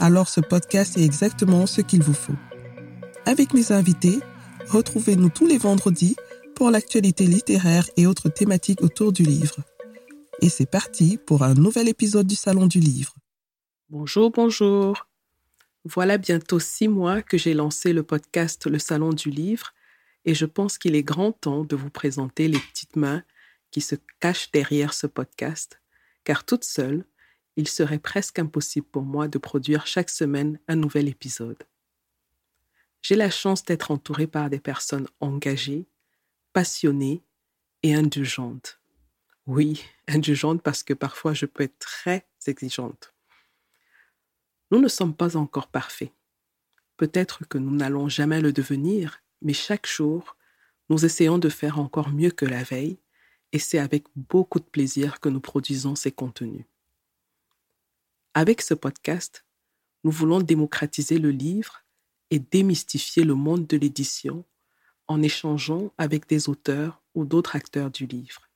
alors ce podcast est exactement ce qu'il vous faut. Avec mes invités, retrouvez-nous tous les vendredis pour l'actualité littéraire et autres thématiques autour du livre. Et c'est parti pour un nouvel épisode du Salon du Livre. Bonjour, bonjour. Voilà bientôt six mois que j'ai lancé le podcast Le Salon du Livre et je pense qu'il est grand temps de vous présenter les petites mains qui se cachent derrière ce podcast, car toute seule, il serait presque impossible pour moi de produire chaque semaine un nouvel épisode. J'ai la chance d'être entourée par des personnes engagées, passionnées et indulgentes. Oui, indulgente parce que parfois je peux être très exigeante. Nous ne sommes pas encore parfaits. Peut-être que nous n'allons jamais le devenir, mais chaque jour, nous essayons de faire encore mieux que la veille, et c'est avec beaucoup de plaisir que nous produisons ces contenus. Avec ce podcast, nous voulons démocratiser le livre et démystifier le monde de l'édition en échangeant avec des auteurs ou d'autres acteurs du livre.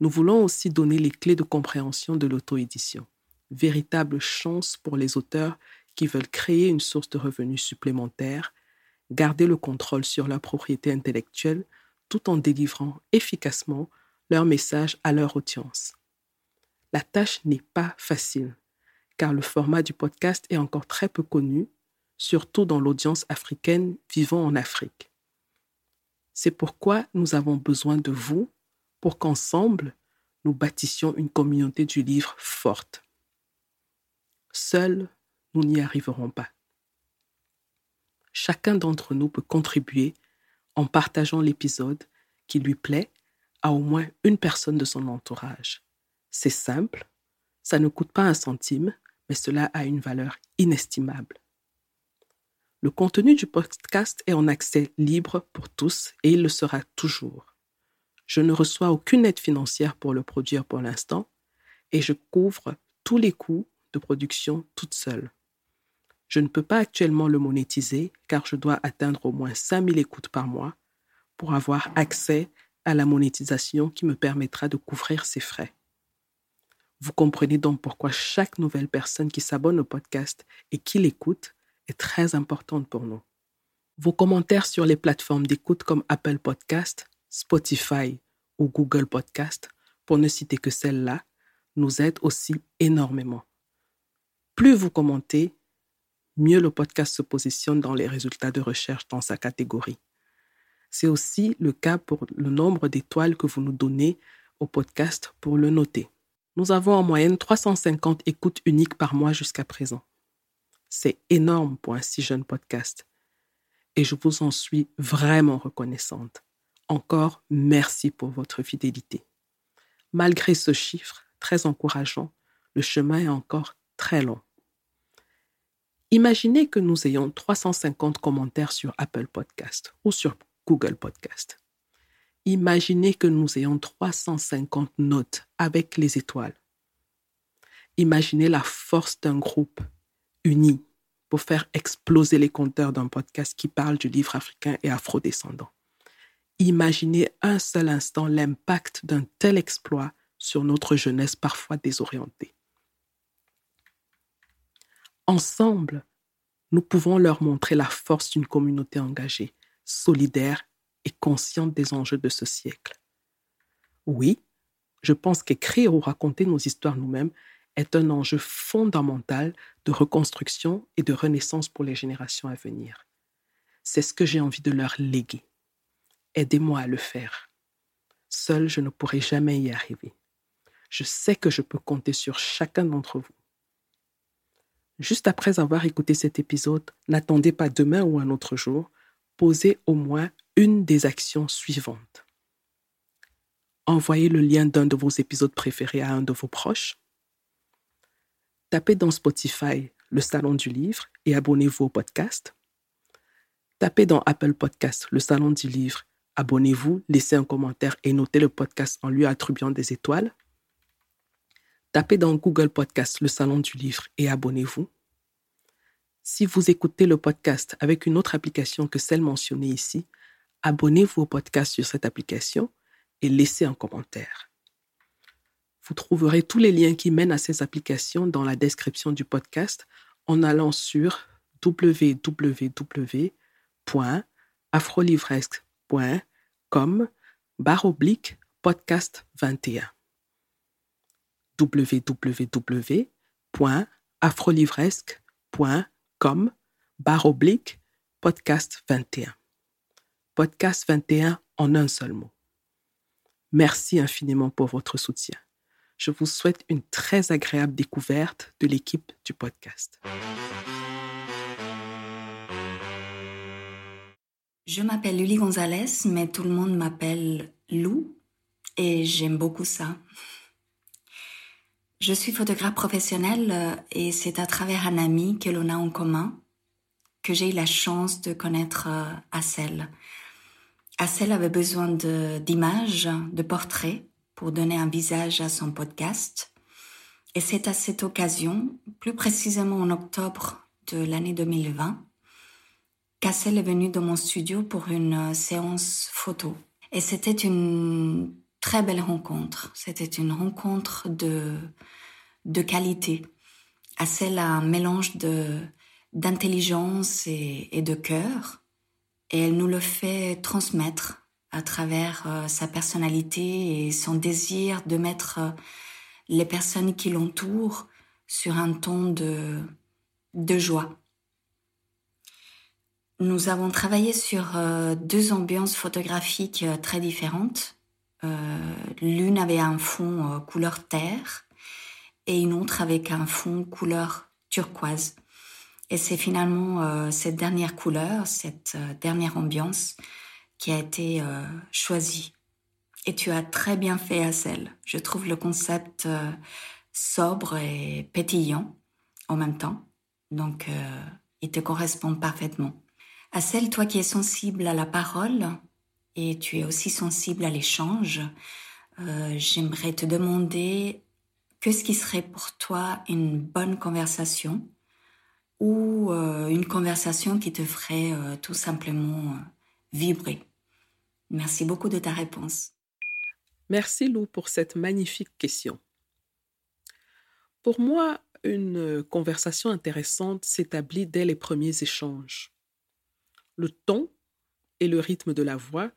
Nous voulons aussi donner les clés de compréhension de l'auto-édition, véritable chance pour les auteurs qui veulent créer une source de revenus supplémentaire, garder le contrôle sur leur propriété intellectuelle tout en délivrant efficacement leur message à leur audience. La tâche n'est pas facile, car le format du podcast est encore très peu connu, surtout dans l'audience africaine vivant en Afrique. C'est pourquoi nous avons besoin de vous pour qu'ensemble, nous bâtissions une communauté du livre forte. Seuls, nous n'y arriverons pas. Chacun d'entre nous peut contribuer en partageant l'épisode qui lui plaît à au moins une personne de son entourage. C'est simple, ça ne coûte pas un centime, mais cela a une valeur inestimable. Le contenu du podcast est en accès libre pour tous et il le sera toujours. Je ne reçois aucune aide financière pour le produire pour l'instant et je couvre tous les coûts de production toute seule. Je ne peux pas actuellement le monétiser car je dois atteindre au moins 5000 écoutes par mois pour avoir accès à la monétisation qui me permettra de couvrir ces frais. Vous comprenez donc pourquoi chaque nouvelle personne qui s'abonne au podcast et qui l'écoute est très importante pour nous. Vos commentaires sur les plateformes d'écoute comme Apple Podcast Spotify ou Google Podcast, pour ne citer que celle-là, nous aident aussi énormément. Plus vous commentez, mieux le podcast se positionne dans les résultats de recherche dans sa catégorie. C'est aussi le cas pour le nombre d'étoiles que vous nous donnez au podcast pour le noter. Nous avons en moyenne 350 écoutes uniques par mois jusqu'à présent. C'est énorme pour un si jeune podcast. Et je vous en suis vraiment reconnaissante. Encore merci pour votre fidélité. Malgré ce chiffre très encourageant, le chemin est encore très long. Imaginez que nous ayons 350 commentaires sur Apple Podcast ou sur Google Podcast. Imaginez que nous ayons 350 notes avec les étoiles. Imaginez la force d'un groupe uni pour faire exploser les compteurs d'un podcast qui parle du livre africain et afrodescendant. Imaginez un seul instant l'impact d'un tel exploit sur notre jeunesse parfois désorientée. Ensemble, nous pouvons leur montrer la force d'une communauté engagée, solidaire et consciente des enjeux de ce siècle. Oui, je pense qu'écrire ou raconter nos histoires nous-mêmes est un enjeu fondamental de reconstruction et de renaissance pour les générations à venir. C'est ce que j'ai envie de leur léguer. Aidez-moi à le faire. Seul, je ne pourrai jamais y arriver. Je sais que je peux compter sur chacun d'entre vous. Juste après avoir écouté cet épisode, n'attendez pas demain ou un autre jour, posez au moins une des actions suivantes. Envoyez le lien d'un de vos épisodes préférés à un de vos proches. Tapez dans Spotify le Salon du Livre et abonnez-vous au podcast. Tapez dans Apple Podcast le Salon du Livre, abonnez-vous, laissez un commentaire et notez le podcast en lui attribuant des étoiles. Tapez dans Google Podcast le Salon du Livre et abonnez-vous. Si vous écoutez le podcast avec une autre application que celle mentionnée ici, abonnez-vous au podcast sur cette application et laissez un commentaire. Vous trouverez tous les liens qui mènent à ces applications dans la description du podcast en allant sur www.afrolivresque.com barre oblique podcast 21 www.afrolivresque.com barre oblique podcast 21 podcast 21 en un seul mot. Merci infiniment pour votre soutien. Je vous souhaite une très agréable découverte de l'équipe du podcast. Je m'appelle Luli Gonzalez, mais tout le monde m'appelle Lou et j'aime beaucoup ça. Je suis photographe professionnel euh, et c'est à travers un ami que l'on a en commun que j'ai eu la chance de connaître euh, Assel. Assel avait besoin d'images, de, portraits pour donner un visage à son podcast. Et c'est à cette occasion, plus précisément en octobre de l'année 2020, qu'Assel est venu dans mon studio pour une euh, séance photo. Et c'était une très belle rencontre. C'était une rencontre de, de qualité. Assel a un mélange d'intelligence et, et de cœur et elle nous le fait transmettre à travers euh, sa personnalité et son désir de mettre euh, les personnes qui l'entourent sur un ton de, joie. Nous avons travaillé sur euh, deux ambiances photographiques très différentes. L'une avait un fond couleur terre et une autre avec un fond couleur turquoise. Et c'est finalement euh, cette dernière couleur, cette euh, dernière ambiance qui a été euh, choisie. Et tu as très bien fait, Assel. Je trouve le concept sobre et pétillant en même temps. Donc, il te correspond parfaitement. Assel, toi qui es sensible à la parole et tu es aussi sensible à l'échange, j'aimerais te demander qu'est-ce qui serait pour toi une bonne conversation ou euh, une conversation qui te ferait euh, tout simplement euh, vibrer. Merci beaucoup de ta réponse. Merci Lou pour cette magnifique question. Pour moi, une conversation intéressante s'établit dès les premiers échanges. Le ton et le rythme de la voix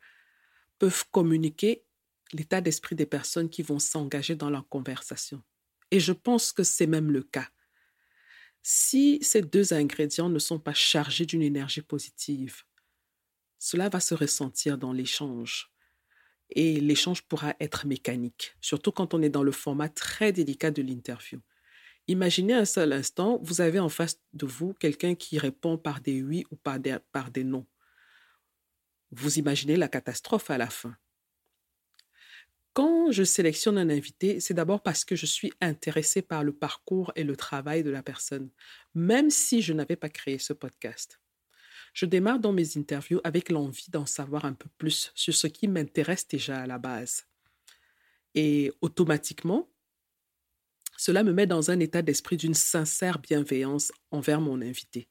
peuvent communiquer l'état d'esprit des personnes qui vont s'engager dans leur conversation. Et je pense que c'est même le cas. Si ces deux ingrédients ne sont pas chargés d'une énergie positive, cela va se ressentir dans l'échange. Et l'échange pourra être mécanique, surtout quand on est dans le format très délicat de l'interview. Imaginez un seul instant, vous avez en face de vous quelqu'un qui répond par des oui ou par des, par des non. Vous imaginez la catastrophe à la fin. Quand je sélectionne un invité, c'est d'abord parce que je suis intéressée par le parcours et le travail de la personne, même si je n'avais pas créé ce podcast. Je démarre dans mes interviews avec l'envie d'en savoir un peu plus sur ce qui m'intéresse déjà à la base. Et automatiquement, cela me met dans un état d'esprit d'une sincère bienveillance envers mon invité.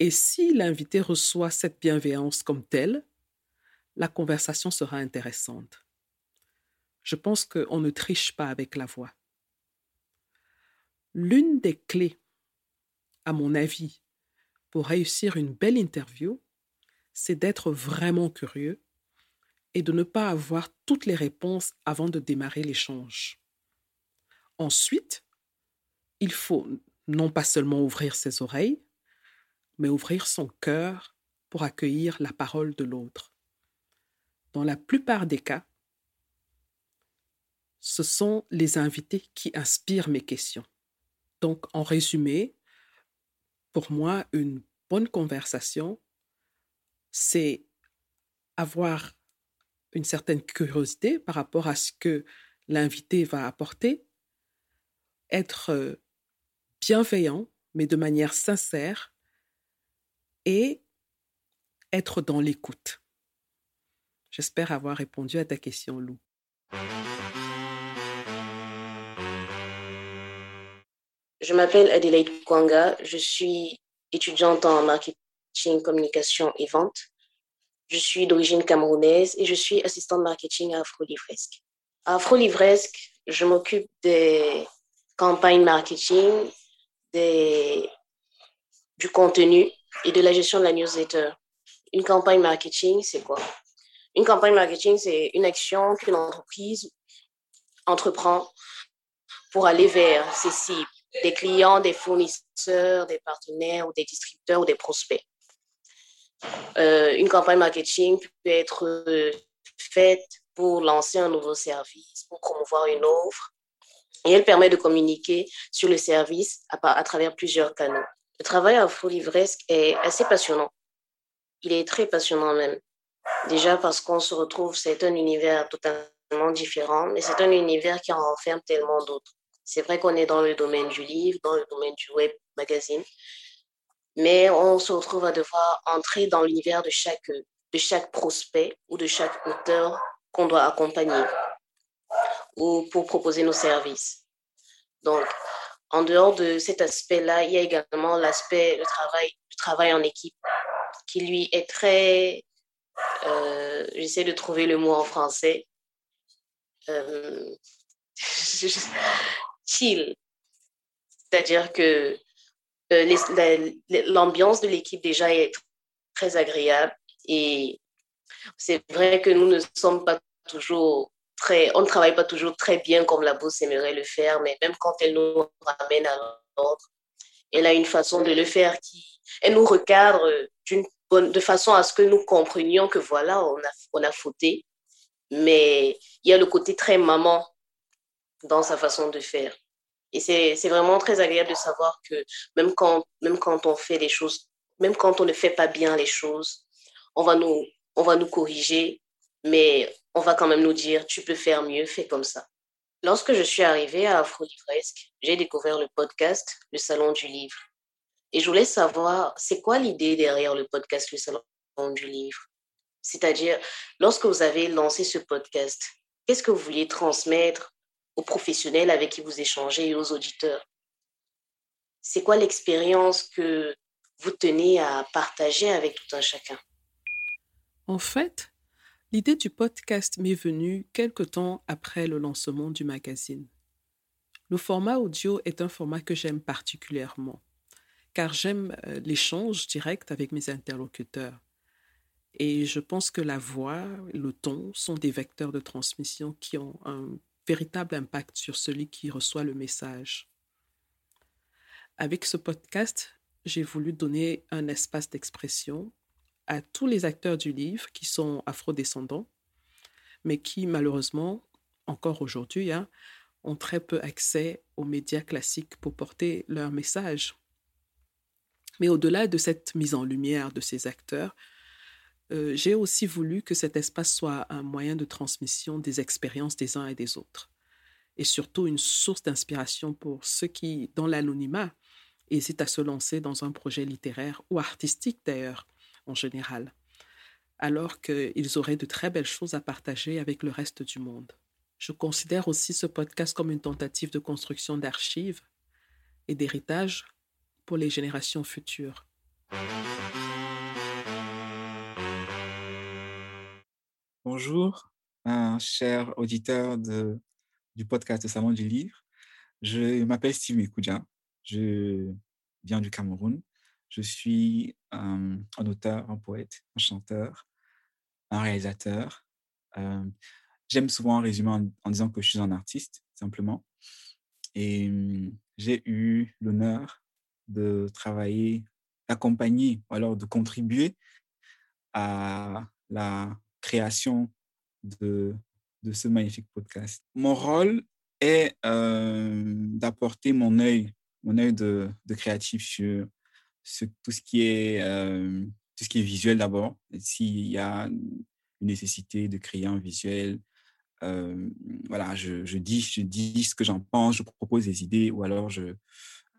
Et si l'invité reçoit cette bienveillance comme telle, la conversation sera intéressante je pense qu'on ne triche pas avec la voix. L'une des clés, à mon avis, pour réussir une belle interview, c'est d'être vraiment curieux et de ne pas avoir toutes les réponses avant de démarrer l'échange. Ensuite, il faut non pas seulement ouvrir ses oreilles, mais ouvrir son cœur pour accueillir la parole de l'autre. Dans la plupart des cas, ce sont les invités qui inspirent mes questions. Donc, en résumé, pour moi, une bonne conversation, c'est avoir une certaine curiosité par rapport à ce que l'invité va apporter, être bienveillant mais de manière sincère et être dans l'écoute. J'espère avoir répondu à ta question, Lou. Je m'appelle Adelaide Kwanga, je suis étudiante en marketing, communication et vente. Je suis d'origine camerounaise et je suis assistante marketing à Afro-Livresque. À Afro-Livresque, je m'occupe des campagnes marketing, du contenu et de la gestion de la newsletter. Une campagne marketing, c'est quoi? Une campagne marketing, c'est une action qu'une entreprise entreprend pour aller vers ses cibles, des clients, des fournisseurs, des partenaires ou des distributeurs ou des prospects. Euh, une campagne marketing peut être euh, faite pour lancer un nouveau service, pour promouvoir une offre, et elle permet de communiquer sur le service à, travers plusieurs canaux. Le travail à Faux Livresque est assez passionnant. Il est très passionnant même. Déjà parce qu'on se retrouve, c'est un univers totalement différent, mais c'est un univers qui en renferme tellement d'autres. C'est vrai qu'on est dans le domaine du livre, dans le domaine du web magazine, mais on se retrouve à devoir entrer dans l'univers de chaque, de chaque prospect ou de chaque auteur qu'on doit accompagner ou pour proposer nos services. Donc, en dehors de cet aspect-là, il y a également l'aspect, le travail, le travail en équipe, qui lui est très, euh, j'essaie de trouver le mot en français, euh, chill. C'est-à-dire que euh, l'ambiance de l'équipe déjà est très agréable et c'est vrai que nous ne sommes pas toujours très, on ne travaille pas toujours très bien comme la bourse aimerait le faire, mais même quand elle nous ramène à l'ordre, elle a une façon de le faire qui, elle nous recadre de façon à ce que nous comprenions que voilà, on a, on a fauté, mais il y a le côté très maman dans sa façon de faire. Et c'est vraiment très agréable de savoir que même quand, même quand on fait des choses, même quand on ne fait pas bien les choses, on va nous, on va nous corriger, mais on va quand même nous dire, tu peux faire mieux, fais comme ça. Lorsque je suis arrivée à Afro-Livresque, j'ai découvert le podcast Le Salon du Livre. Et je voulais savoir, c'est quoi l'idée derrière le podcast Le Salon du Livre? C'est-à-dire, lorsque vous avez lancé ce podcast, qu'est-ce que vous vouliez transmettre aux professionnels avec qui vous échangez et aux auditeurs C'est quoi l'expérience que vous tenez à partager avec tout un chacun? En fait, l'idée du podcast m'est venue quelque temps après le lancement du magazine. Le format audio est un format que j'aime particulièrement, car j'aime euh, l'échange direct avec mes interlocuteurs. Et je pense que la voix, le ton sont des vecteurs de transmission qui ont un véritable impact sur celui qui reçoit le message. Avec ce podcast, j'ai voulu donner un espace d'expression à tous les acteurs du livre qui sont afrodescendants, mais qui malheureusement, encore aujourd'hui, hein, ont très peu accès aux médias classiques pour porter leur message. Mais au-delà de cette mise en lumière de ces acteurs, euh, j'ai aussi voulu que cet espace soit un moyen de transmission des expériences des uns et des autres, et surtout une source d'inspiration pour ceux qui, dans l'anonymat, hésitent à se lancer dans un projet littéraire ou artistique d'ailleurs, en général, alors qu'ils auraient de très belles choses à partager avec le reste du monde. Je considère aussi ce podcast comme une tentative de construction d'archives et d'héritage pour les générations futures. Bonjour, un cher auditeur de, du podcast Salon du Livre. Je m'appelle Steve Mekoudia, je viens du Cameroun. Je suis un, auteur, un poète, un chanteur, un réalisateur. Euh, j'aime souvent résumer en, en, disant que je suis un artiste, simplement. Et hum, j'ai eu l'honneur de travailler, d'accompagner ou alors de contribuer à la création de, de ce magnifique podcast. Mon rôle est euh, d'apporter mon œil, mon œil de, de créatif sur, tout ce qui est euh, tout ce qui est visuel d'abord. S'il y a une nécessité de créer un visuel, euh, voilà, je, je, dis, je dis ce que j'en pense, je propose des idées ou alors je,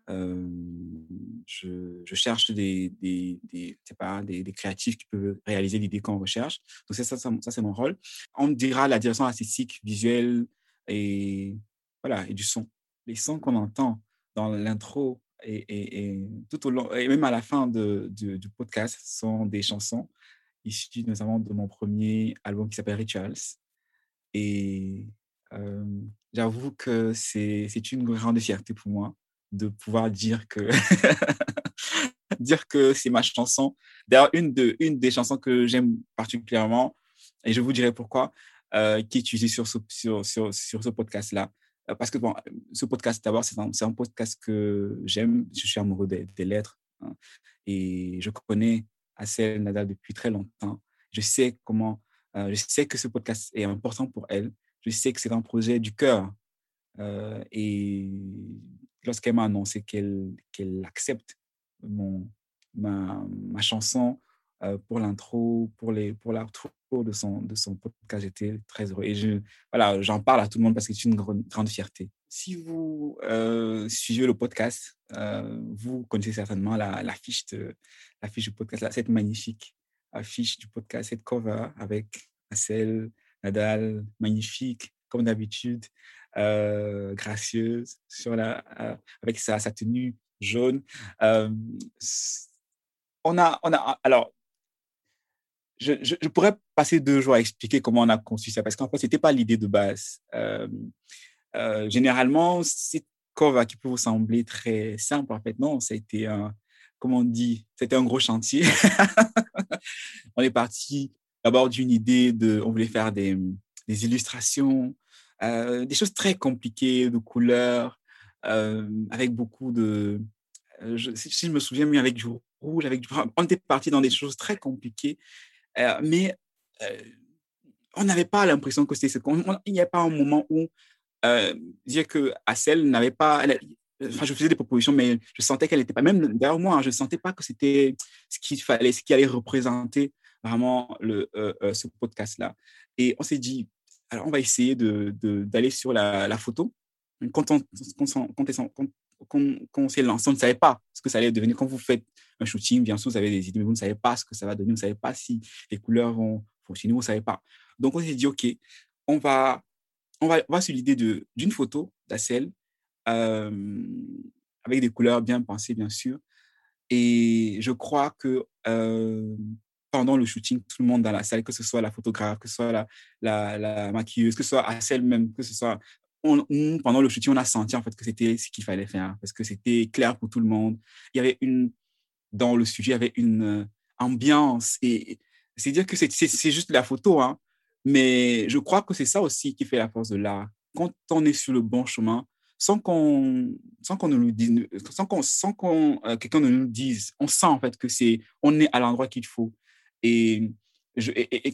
je, cherche des, des, des, pas, des, créatifs qui peuvent réaliser l'idée qu'on recherche. Donc, ça, ça, c'est mon rôle. On dira la direction artistique, visuelle et, voilà, et du son. Les sons qu'on entend dans l'intro et, tout au long, et même à la fin du podcast, sont des chansons issues notamment de mon premier album qui s'appelle Rituals. Et j'avoue que c'est une grande fierté pour moi de pouvoir dire que dire que c'est ma chanson. D'ailleurs, une, de, une des chansons que j'aime particulièrement, et je vous dirai pourquoi, euh, qui est utilisée sur ce, sur, sur, sur ce podcast-là. Euh, parce que bon, ce podcast, d'abord, c'est un, un, podcast que j'aime. Je suis amoureux des, lettres. Hein, et je connais Assel Nadal depuis très longtemps. Je sais comment, euh, je sais que ce podcast est important pour elle. Je sais que c'est un projet du cœur. Et lorsqu'elle m'a annoncé qu'elle qu'elle accepte mon, ma, ma chanson euh, pour l'intro, pour, les, pour de son, de son podcast, j'étais très heureux. Et je, voilà, j'en parle à tout le monde parce que c'est une grande, fierté. Si vous euh, suivez le podcast, euh, vous connaissez certainement la, la, fiche de, du podcast, là, cette magnifique affiche du podcast, cette cover avec Marcel, Nadal, magnifique, comme d'habitude euh, gracieuse, sur la, euh, avec sa, tenue jaune. Euh, on a, on a, alors, je, je, pourrais passer deux jours à expliquer comment on a conçu ça, parce qu'en fait, c'était pas l'idée de base. Généralement, cette cover qui peut vous sembler très simple, en fait, non, ça a été un, comment on dit, c'était un gros chantier. on est parti d'abord d'une idée de, on voulait faire des, des illustrations, euh, des choses très compliquées de couleurs, euh, avec beaucoup de. Euh, si je me souviens mieux, avec du rouge, avec du. On était parti dans des choses très compliquées, mais on n'avait pas l'impression que c'était ce qu'on. Il n'y a pas un moment où dire que Assel n'avait pas. Enfin, je faisais des propositions, mais je sentais qu'elle n'était pas, même derrière moi, hein, je ne sentais pas que c'était ce qu'il fallait, ce qui allait représenter vraiment le, ce podcast-là. Et on s'est dit, alors, on va essayer d'aller de, de, sur la, photo. Quand on, s'est lancé, on ne savait pas ce que ça allait devenir. Quand vous faites un shooting, bien sûr, vous avez des idées, mais vous ne savez pas ce que ça va donner. Vous ne savez pas si les couleurs vont fonctionner, vous ne savez pas. Donc, on s'est dit, OK, on va, on va, on va sur l'idée d'une photo d'Acel euh, avec des couleurs bien pensées, bien sûr. Et je crois que euh, pendant le shooting, tout le monde dans la salle, que ce soit la photographe, que ce soit la, la, maquilleuse, que ce soit celle même, que ce soit. On, pendant le shooting, on a senti en fait que c'était ce qu'il fallait faire parce que c'était clair pour tout le monde. Il y avait une. Dans le sujet, il y avait une euh, ambiance. Et c'est dire que c'est juste la photo, hein, mais je crois que c'est ça aussi qui fait la force de l'art. Quand on est sur le bon chemin, sans qu'on sans nous dise sans qu'on sans qu'on euh, quelqu'un ne nous dise on sent en fait que c'est on est à l'endroit qu'il faut et,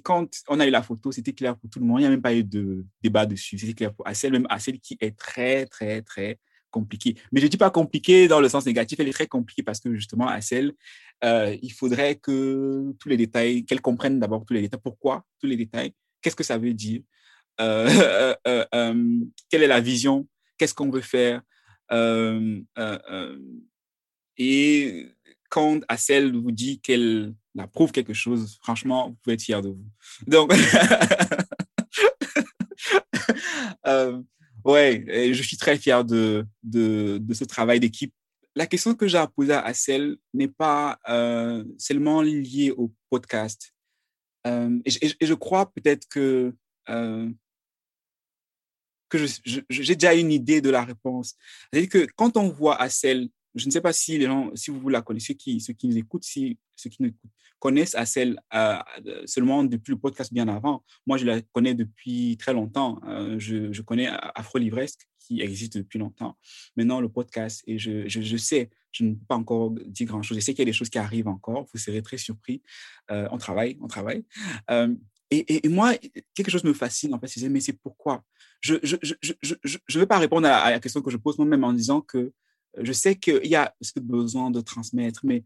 quand on a eu la photo, c'était clair pour tout le monde. Il n'y a même pas eu de débat dessus. C'était clair pour Assel, même Assel qui est très, très, très compliquée. Mais je ne dis pas compliquée dans le sens négatif, elle est très compliquée parce que justement, Assel, euh, il faudrait que tous les détails, qu'elle comprenne d'abord tous les détails. Pourquoi tous les détails? Qu'est-ce que ça veut dire? Euh, euh, euh Quelle est la vision? Qu'est-ce qu'on veut faire? Et quand Assel vous dit qu'elle approuve quelque chose, franchement, vous pouvez être fier de vous. Donc, euh, ouais, je suis très fier de, de, ce travail d'équipe. La question que j'ai à poser à Assel n'est pas euh, seulement liée au podcast. Euh, et, je crois peut-être que, que j'ai déjà une idée de la réponse. C'est-à-dire que quand on voit Assel je ne sais pas si les gens, si vous la connaissez, ceux qui nous écoutent, si ceux qui nous connaissent Assel euh, seulement depuis le podcast bien avant. Moi, je la connais depuis très longtemps. Euh, je, je, connais Afro Livresque qui existe depuis longtemps. Maintenant, le podcast, et je, je, je sais, je ne peux pas encore dire grand-chose. Je sais qu'il y a des choses qui arrivent encore. Vous serez très surpris. Euh, on travaille, on travaille. Euh, et, moi, quelque chose me fascine, en fait, c'est mais c'est pourquoi? Je ne je, je, je, je, vais pas répondre à, à la question que je pose moi-même en disant que je sais qu'il y a ce besoin de transmettre, mais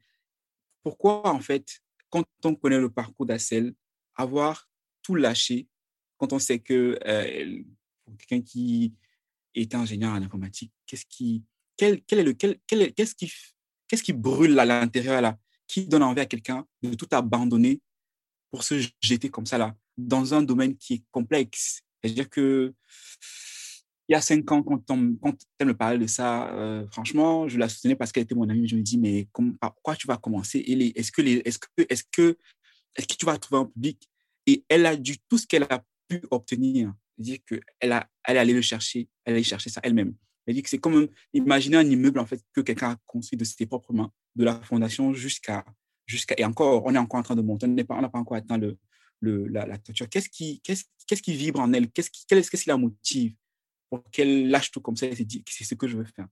pourquoi, en fait, quand on connaît le parcours d'Assel, avoir tout lâché quand on sait que euh, quelqu'un qui est ingénieur en informatique, qu'est-ce qui, quel, est le, quel, quel qu'est-ce qui, qu'est-ce qui brûle à l'intérieur là, qui donne envie à quelqu'un de tout abandonner pour se jeter comme ça là, dans un domaine qui est complexe? C'est-à-dire que il y a cinq ans, quand, elle me parlait de ça, euh, franchement, je la soutenais parce qu'elle était mon amie. Je me dis, mais pourquoi tu vas commencer? Est-ce que, tu vas trouver un public? Et elle a dû tout ce qu'elle a pu obtenir, dire qu'elle elle est allée le chercher, elle allait chercher ça elle-même. Elle dit que c'est comme imaginer un immeuble en fait que quelqu'un a construit de ses propres mains, de la fondation jusqu'à et encore, on est encore en train de monter, on n'a pas, pas encore atteint le, le la, la toiture. Qu'est-ce qui, qui vibre en elle? Qu'est-ce qui, qu'est-ce qui la motive? Pour qu'elle lâche tout comme ça et se dise c'est ce que je veux faire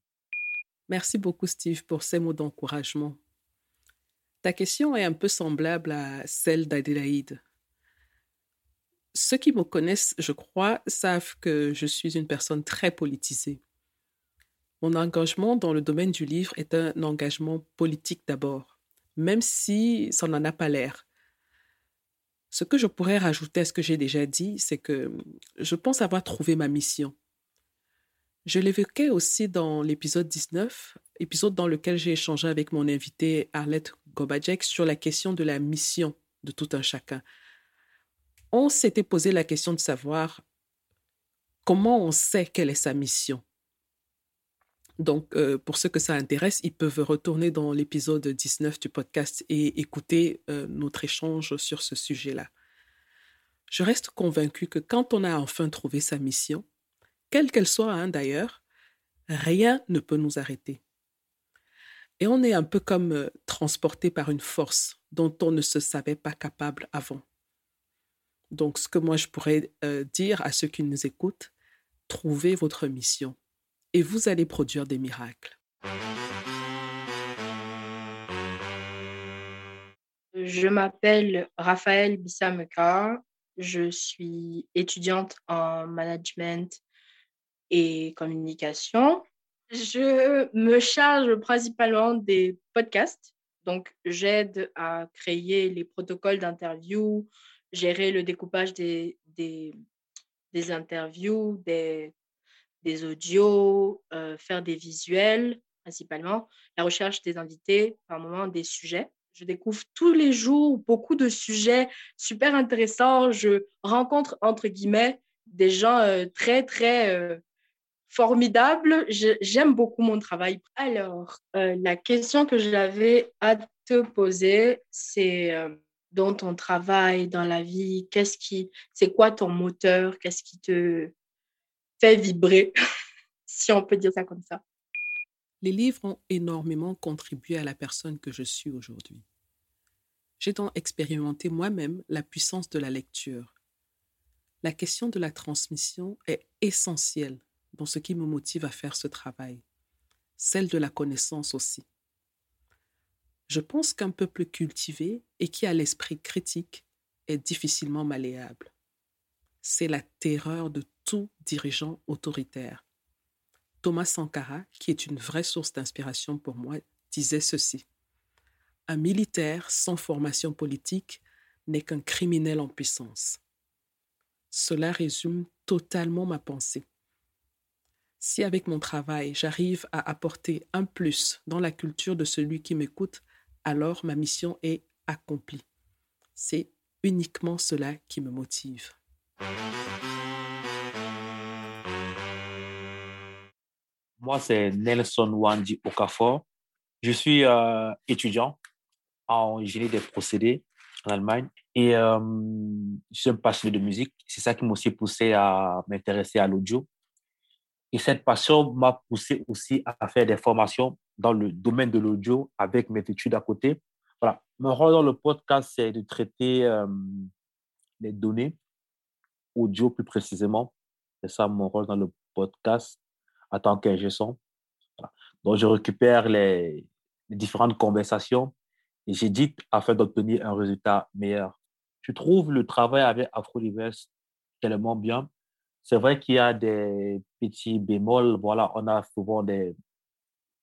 Merci beaucoup, Steve, pour ces mots d'encouragement. Ta question est un peu semblable à celle d'Adélaïde. Ceux qui me connaissent, je crois, savent que je suis une personne très politisée. Mon engagement dans le domaine du livre est un engagement politique d'abord, même si ça n'en a pas l'air. Ce que je pourrais rajouter à ce que j'ai déjà dit, c'est que je pense avoir trouvé ma mission. Je l'évoquais aussi dans l'épisode 19, épisode dans lequel j'ai échangé avec mon invité Arlette Gobajek sur la question de la mission de tout un chacun on s'était posé la question de savoir comment on sait quelle est sa mission. Donc, euh, pour ceux que ça intéresse, ils peuvent retourner dans l'épisode 19 du podcast et écouter euh, notre échange sur ce sujet-là. Je reste convaincu que quand on a enfin trouvé sa mission, quelle qu'elle soit hein, d'ailleurs, rien ne peut nous arrêter. Et on est un peu comme euh, transporté par une force dont on ne se savait pas capable avant. Donc, ce que moi je pourrais euh, dire à ceux qui nous écoutent, trouvez votre mission et vous allez produire des miracles. Je m'appelle Raphaël Bissameka. Je suis étudiante en management et communication. Je me charge principalement des podcasts. Donc, j'aide à créer les protocoles d'interview, gérer le découpage des, des, interviews, des, des audios, euh, faire des visuels principalement, la recherche des invités, par moment des sujets. Je découvre tous les jours beaucoup de sujets super intéressants. Je rencontre, entre guillemets, des gens euh, très, très euh, formidables. J'aime beaucoup mon travail. Alors, la question que j'avais à te poser, c'est dans ton travail, dans la vie Qu'est-ce qui, c'est quoi ton moteur? Qu'est-ce qui te fait vibrer, si on peut dire ça comme ça Les livres ont énormément contribué à la personne que je suis aujourd'hui. J'ai donc expérimenté moi-même la puissance de la lecture. La question de la transmission est essentielle dans ce qui me motive à faire ce travail, celle de la connaissance aussi. Je pense qu'un peuple cultivé et qui a l'esprit critique est difficilement malléable. C'est la terreur de tout dirigeant autoritaire. Thomas Sankara, qui est une vraie source d'inspiration pour moi, disait ceci. Un militaire sans formation politique n'est qu'un criminel en puissance. Cela résume totalement ma pensée. Si avec mon travail j'arrive à apporter un plus dans la culture de celui qui m'écoute, alors ma mission est accomplie. C'est uniquement cela qui me motive. Moi, c'est Nelson Wandi Okafor. Je suis euh, étudiant en génie des procédés en Allemagne et euh, je suis un passionné de musique. C'est ça qui m'a aussi poussé à m'intéresser à l'audio. Et cette passion m'a poussé aussi à faire des formations dans le domaine de l'audio avec mes études à côté. Voilà. Mon rôle dans le podcast, c'est de traiter euh, les données audio plus précisément. C'est ça mon rôle dans le podcast en tant qu'ingé son. Donc, je récupère les, différentes conversations et j'édite afin d'obtenir un résultat meilleur. Je trouve le travail avec AfroLivers tellement bien. C'est vrai qu'il y a des petits bémols. Voilà, on a souvent des,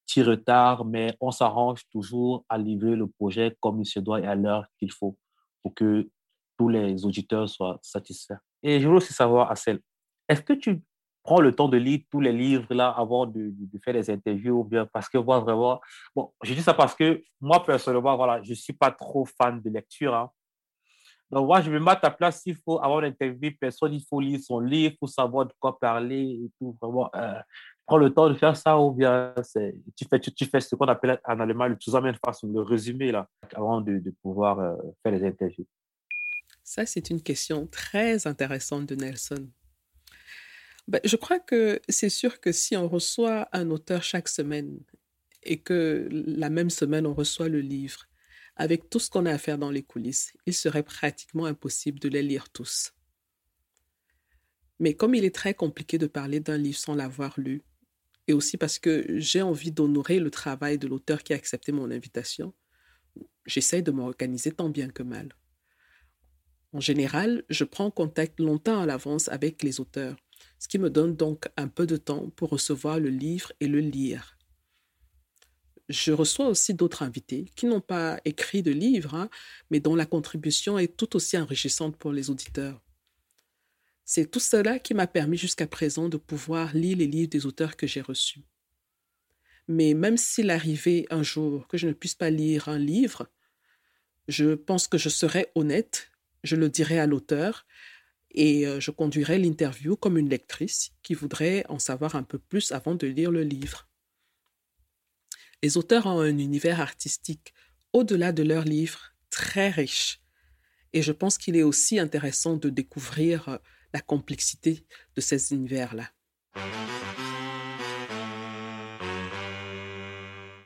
petit retard, mais on s'arrange toujours à livrer le projet comme il se doit et à l'heure qu'il faut pour que tous les auditeurs soient satisfaits. Et je veux aussi savoir, Assel, est-ce que tu prends le temps de lire tous les livres là avant de, faire des interviews ou bien parce que moi vraiment bon je dis ça parce que moi personnellement voilà je suis pas trop fan de lecture hein. Moi je me mets à ta place s'il faut avoir une interview personne il faut lire son livre pour savoir de quoi parler et tout vraiment euh, prends le temps de faire ça ou bien tu fais tu, fais ce qu'on appelle en allemand le le résumé là avant de, de pouvoir euh, faire les interviews. Ça c'est une question très intéressante de Nelson. Ben, je crois que c'est sûr que si on reçoit un auteur chaque semaine et que la même semaine on reçoit le livre, avec tout ce qu'on a à faire dans les coulisses, il serait pratiquement impossible de les lire tous. Mais comme il est très compliqué de parler d'un livre sans l'avoir lu, et aussi parce que j'ai envie d'honorer le travail de l'auteur qui a accepté mon invitation, j'essaye de m'organiser tant bien que mal. En général, je prends contact longtemps à l'avance avec les auteurs ce qui me donne donc un peu de temps pour recevoir le livre et le lire. Je reçois aussi d'autres invités qui n'ont pas écrit de livre, hein, mais dont la contribution est tout aussi enrichissante pour les auditeurs. C'est tout cela qui m'a permis jusqu'à présent de pouvoir lire les livres des auteurs que j'ai reçus. Mais même s'il arrivait un jour que je ne puisse pas lire un livre, je pense que je serai honnête, je le dirai à l'auteur, et euh, je conduirai l'interview comme une lectrice qui voudrait en savoir un peu plus avant de lire le livre. Les auteurs ont un univers artistique au-delà de leurs livres très riche. Et je pense qu'il est aussi intéressant de découvrir euh, la complexité de ces univers-là.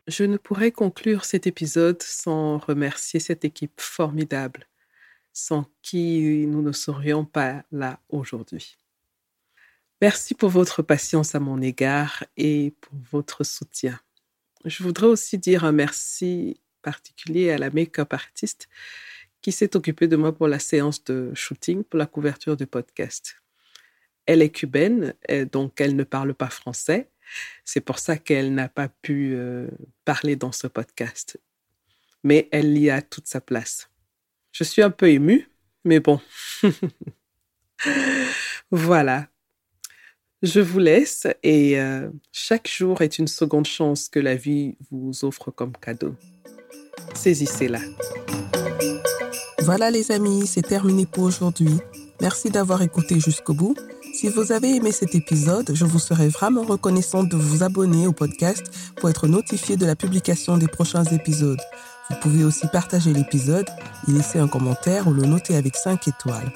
Je ne pourrais conclure cet épisode sans remercier cette équipe formidable sans qui nous ne serions pas là aujourd'hui. Merci pour votre patience à mon égard et pour votre soutien. Je voudrais aussi dire un merci particulier à la make-up artiste qui s'est occupée de moi pour la séance de shooting, pour la couverture du podcast. Elle est cubaine, donc elle ne parle pas français. C'est pour ça qu'elle n'a pas pu euh, parler dans ce podcast. Mais elle y a toute sa place. Je suis un peu émue, mais bon. voilà. Je vous laisse et euh, chaque jour est une seconde chance que la vie vous offre comme cadeau. Saisissez-la. Voilà les amis, c'est terminé pour aujourd'hui. Merci d'avoir écouté jusqu'au bout. Si vous avez aimé cet épisode, je vous serais vraiment reconnaissante de vous abonner au podcast pour être notifié de la publication des prochains épisodes. Vous pouvez aussi partager l'épisode, y laisser un commentaire ou le noter avec 5 étoiles.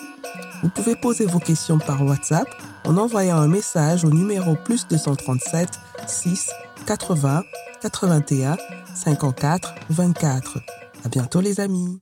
Vous pouvez poser vos questions par WhatsApp en envoyant un message au numéro plus 237 6 80 81 54 24. À bientôt les amis.